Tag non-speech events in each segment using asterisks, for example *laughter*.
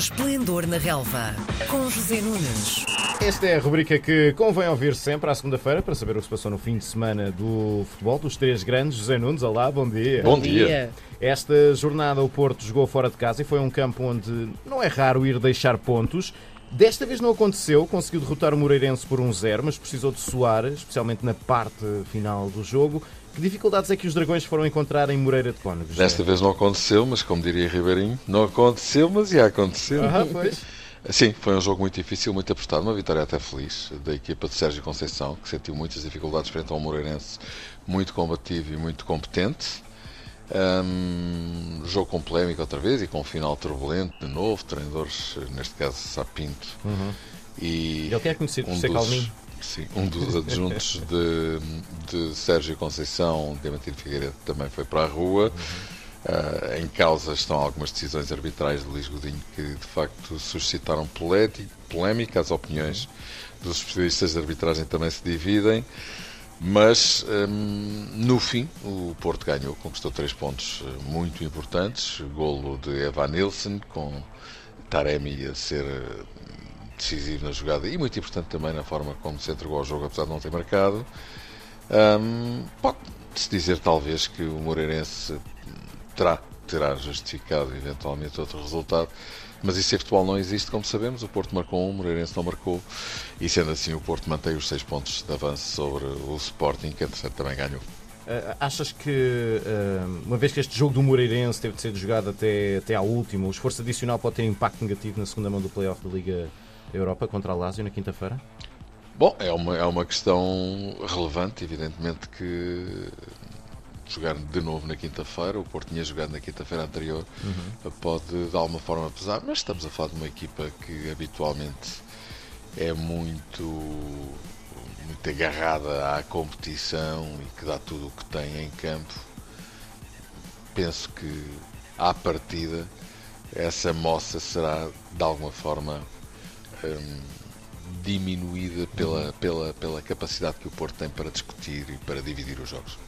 Esplendor na Relva, com José Nunes. Esta é a rubrica que convém ouvir sempre à segunda-feira para saber o que se passou no fim de semana do futebol dos três grandes. José Nunes, olá, bom dia. Bom dia. Esta jornada o Porto jogou fora de casa e foi um campo onde não é raro ir deixar pontos. Desta vez não aconteceu, conseguiu derrotar o Moreirense por 1-0, mas precisou de suar, especialmente na parte final do jogo. Que dificuldades é que os Dragões foram encontrar em Moreira de Cónegos? Desta vez não aconteceu, mas como diria Ribeirinho, não aconteceu, mas ia acontecer. Ah, pois. *laughs* Sim, foi um jogo muito difícil, muito apostado, uma vitória até feliz da equipa de Sérgio Conceição, que sentiu muitas dificuldades frente ao Moreirense, muito combativo e muito competente. Um, jogo com polémica outra vez e com um final turbulento de novo, treinadores, neste caso Sapinto. Uhum. E Ele quer conhecer por um ser dos- calminho. Sim, um dos adjuntos de, de Sérgio Conceição, Diamantino Figueiredo, também foi para a rua. Ah, em causa estão algumas decisões arbitrais de Luís Godinho que de facto suscitaram polémica. As opiniões dos especialistas de arbitragem também se dividem. Mas hum, no fim, o Porto ganhou, conquistou três pontos eh, muito importantes. Golo de Evan Nilsson, com Taremi a ser decisivo na jogada e muito importante também na forma como se entregou ao jogo, apesar de não ter marcado. Hum, Pode-se dizer, talvez, que o Moreirense terá, terá justificado eventualmente outro resultado, mas isso em futebol não existe, como sabemos. O Porto marcou um, o Moreirense não marcou, e sendo assim, o Porto mantém os seis pontos de avanço sobre o Sporting, que entretanto também ganhou. Ah, achas que, ah, uma vez que este jogo do Moreirense teve de ser jogado até, até à última, o esforço adicional pode ter impacto negativo na segunda mão do playoff da Liga Europa contra a Lazio na quinta-feira? Bom, é uma, é uma questão relevante, evidentemente que jogar de novo na quinta-feira, o Porto tinha jogado na quinta-feira anterior, pode de alguma forma pesar, mas estamos a falar de uma equipa que habitualmente é muito, muito agarrada à competição e que dá tudo o que tem em campo. Penso que à partida essa moça será de alguma forma hum, diminuída pela, pela, pela capacidade que o Porto tem para discutir e para dividir os jogos.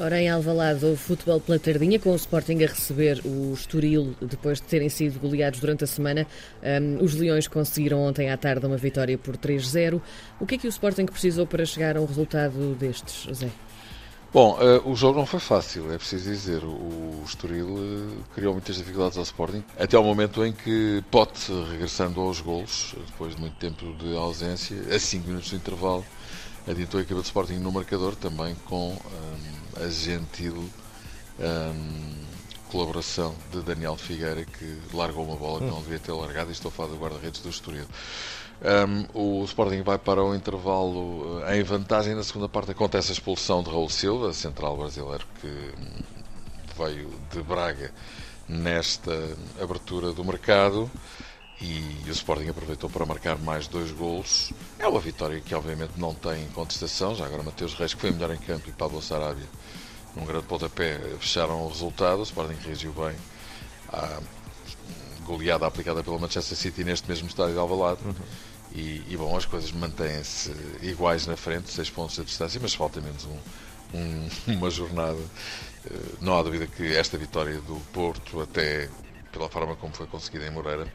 Ora, em Alvalade houve futebol pela tardinha, com o Sporting a receber o Estoril depois de terem sido goleados durante a semana. Um, os Leões conseguiram ontem à tarde uma vitória por 3-0. O que é que o Sporting precisou para chegar a um resultado destes, José? Bom, eh, o jogo não foi fácil, é preciso dizer. O Estoril eh, criou muitas dificuldades ao Sporting, até ao momento em que Pote, regressando aos golos, depois de muito tempo de ausência, a 5 minutos de intervalo, adiantou a equipa do Sporting no marcador, também com hum, a gentil hum, colaboração de Daniel Figueira, que largou uma bola que não devia ter largado, e estou a falar do guarda-redes do Estoril. Um, o Sporting vai para o intervalo eh, em vantagem. Na segunda parte acontece a expulsão de Raul Silva, central brasileiro que hum, veio de Braga nesta abertura do mercado. E o Sporting aproveitou para marcar mais dois golos. É uma vitória que, obviamente, não tem contestação. Já agora, Mateus Reis, que foi melhor em campo, e Pablo Sarabia, num grande pontapé, fecharam o resultado. O Sporting reagiu bem à goleada aplicada pelo Manchester City neste mesmo estádio de Alvalade. E, e, bom, as coisas mantêm-se iguais na frente, seis pontos de distância, mas falta menos um, um- *laughs* uma jornada. Eh, Não há dúvida que esta vitória do Porto, até pela forma como foi conseguida em Moreira,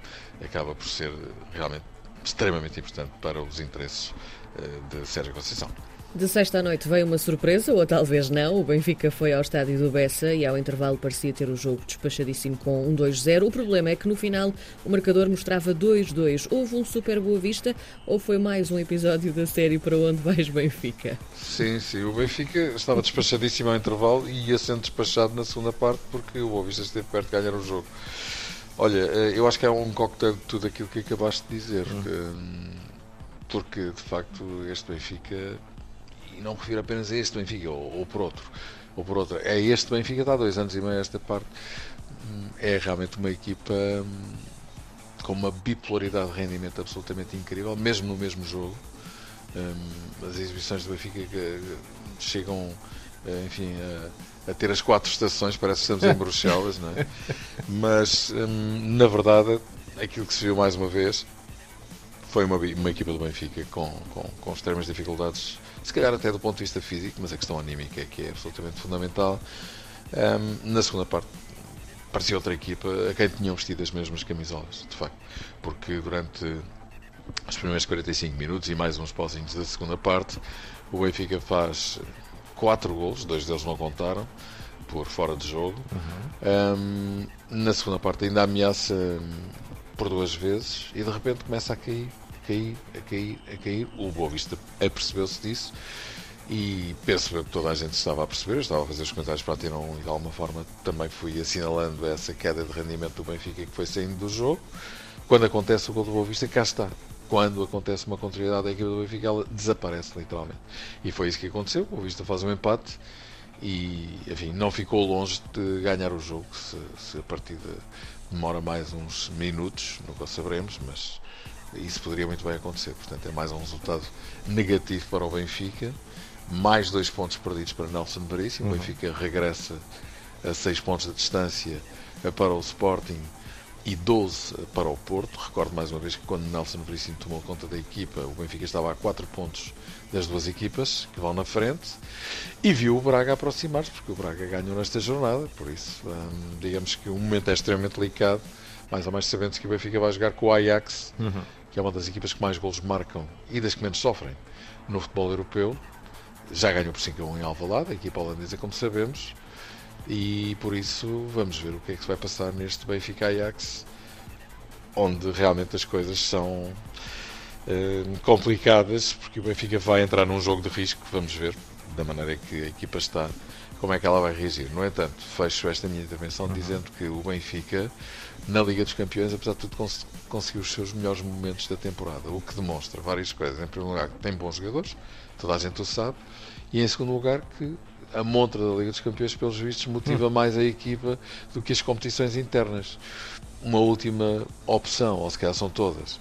acaba por ser realmente extremamente importante para os interesses eh, de Sérgio Conceição. De sexta à noite veio uma surpresa, ou talvez não. O Benfica foi ao estádio do Bessa e ao intervalo parecia ter o jogo despachadíssimo com um 2-0. O problema é que no final o marcador mostrava 2-2. Houve um super boa vista ou foi mais um episódio da série para onde vais Benfica? Sim, sim. O Benfica estava despachadíssimo ao intervalo e ia sendo despachado na segunda parte porque o Boa Vista esteve perto de ganhar o jogo. Olha, eh, eu acho que é um cocktail de tudo aquilo que acabaste de dizer. que, hum, porque, de facto, este Benfica, não refiro apenas a este Benfica, ou, ou por outro, ou por outra, é este Benfica, há dois anos e meio esta parte, hum, é realmente uma equipa hum, com uma bipolaridade de rendimento absolutamente incrível, mesmo no mesmo jogo. Hum, as exibições do Benfica chegam, eh, enfim, a, a ter as quatro estações, parece que estamos em Bruxelas, não é? *laughs* Mas, na verdade, aquilo que se viu mais uma vez foi uma, uma equipa do Benfica com, com, com extremas dificuldades, se calhar até do ponto de vista físico, mas a questão anímica é que é absolutamente fundamental. Hum, na segunda parte, parecia outra equipa a quem tinham vestido as mesmas camisolas, de facto. Porque durante os primeiros 45 minutos e mais uns pauzinhos da segunda parte, o Benfica faz quatro golos, dois deles não contaram, por fora de jogo. Uhum. Um, na segunda parte ainda ameaça por duas vezes e de repente começa a cair, cair, a cair, a cair. O Boa Vista apercebeu-se disso e penso que toda a gente estava a perceber, estava a fazer os comentários para ter um, e de alguma forma também fui assinalando essa queda de rendimento do Benfica que foi saindo do jogo. Quando acontece o gol do Boa Vista, cá está. Quando acontece uma contrariedade da equipa do Benfica, ela desaparece literalmente. E foi isso que aconteceu. O Boa Vista faz um empate e, enfim, não ficou longe de ganhar o jogo. Se, se a partida demora mais uns minutos, nunca saberemos, mas isso poderia muito bem acontecer. Portanto, é mais um resultado negativo para o Benfica mais dois pontos perdidos para Nelson Veríssimo. Uhum. O Benfica regressa a seis pontos de distância para o Sporting e 12 para o Porto. Recordo mais uma vez que quando Nelson Veríssimo tomou conta da equipa, o Benfica estava a 4 pontos das duas equipas que vão na frente e viu o Braga aproximar-se, porque o Braga ganhou nesta jornada. Por isso, hum, digamos que o momento é extremamente delicado, mais ou menos sabendo que o Benfica vai jogar com o Ajax, uhum. Que é uma das equipas que mais golos marcam e das que menos sofrem no futebol europeu. Já ganhou por 5 a 1 em Alvalade, a equipa holandesa, como sabemos, e por isso vamos ver o que é que se vai passar neste Benfica Ajax, onde realmente as coisas são uh, complicadas, porque o Benfica vai entrar num jogo de risco, vamos ver, da maneira que a equipa está, como é que ela vai reagir. No entanto, fecho esta minha intervenção uhum. dizendo que o Benfica, na Liga dos Campeões, apesar de tudo, cons conseguiu os seus melhores momentos da temporada, o que demonstra várias coisas. Em primeiro lugar, que tem bons jogadores, toda a gente o sabe, e em segundo lugar que a montra da Liga dos Campeões, pelos vistos, motiva hum. mais a equipa do que as competições internas. Uma última opção, ou se calhar são todas,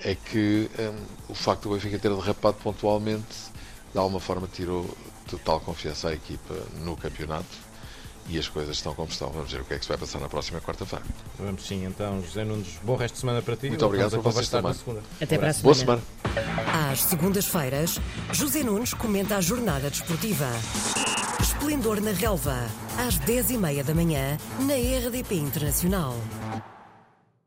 é que um, o facto do Benfica ter derrapado pontualmente, de alguma forma, tirou total confiança à equipa no campeonato e as coisas estão como estão. Vamos ver o que é que se vai passar na próxima quarta-feira. Vamos sim, então, José Nunes, bom resto de semana para ti. Muito obrigado por vocês também. Até para a semana. Boa semana. Às segundas-feiras, José Nunes comenta a jornada desportiva. Esplendor na Relva, às 10h30 da manhã, na RDP Internacional.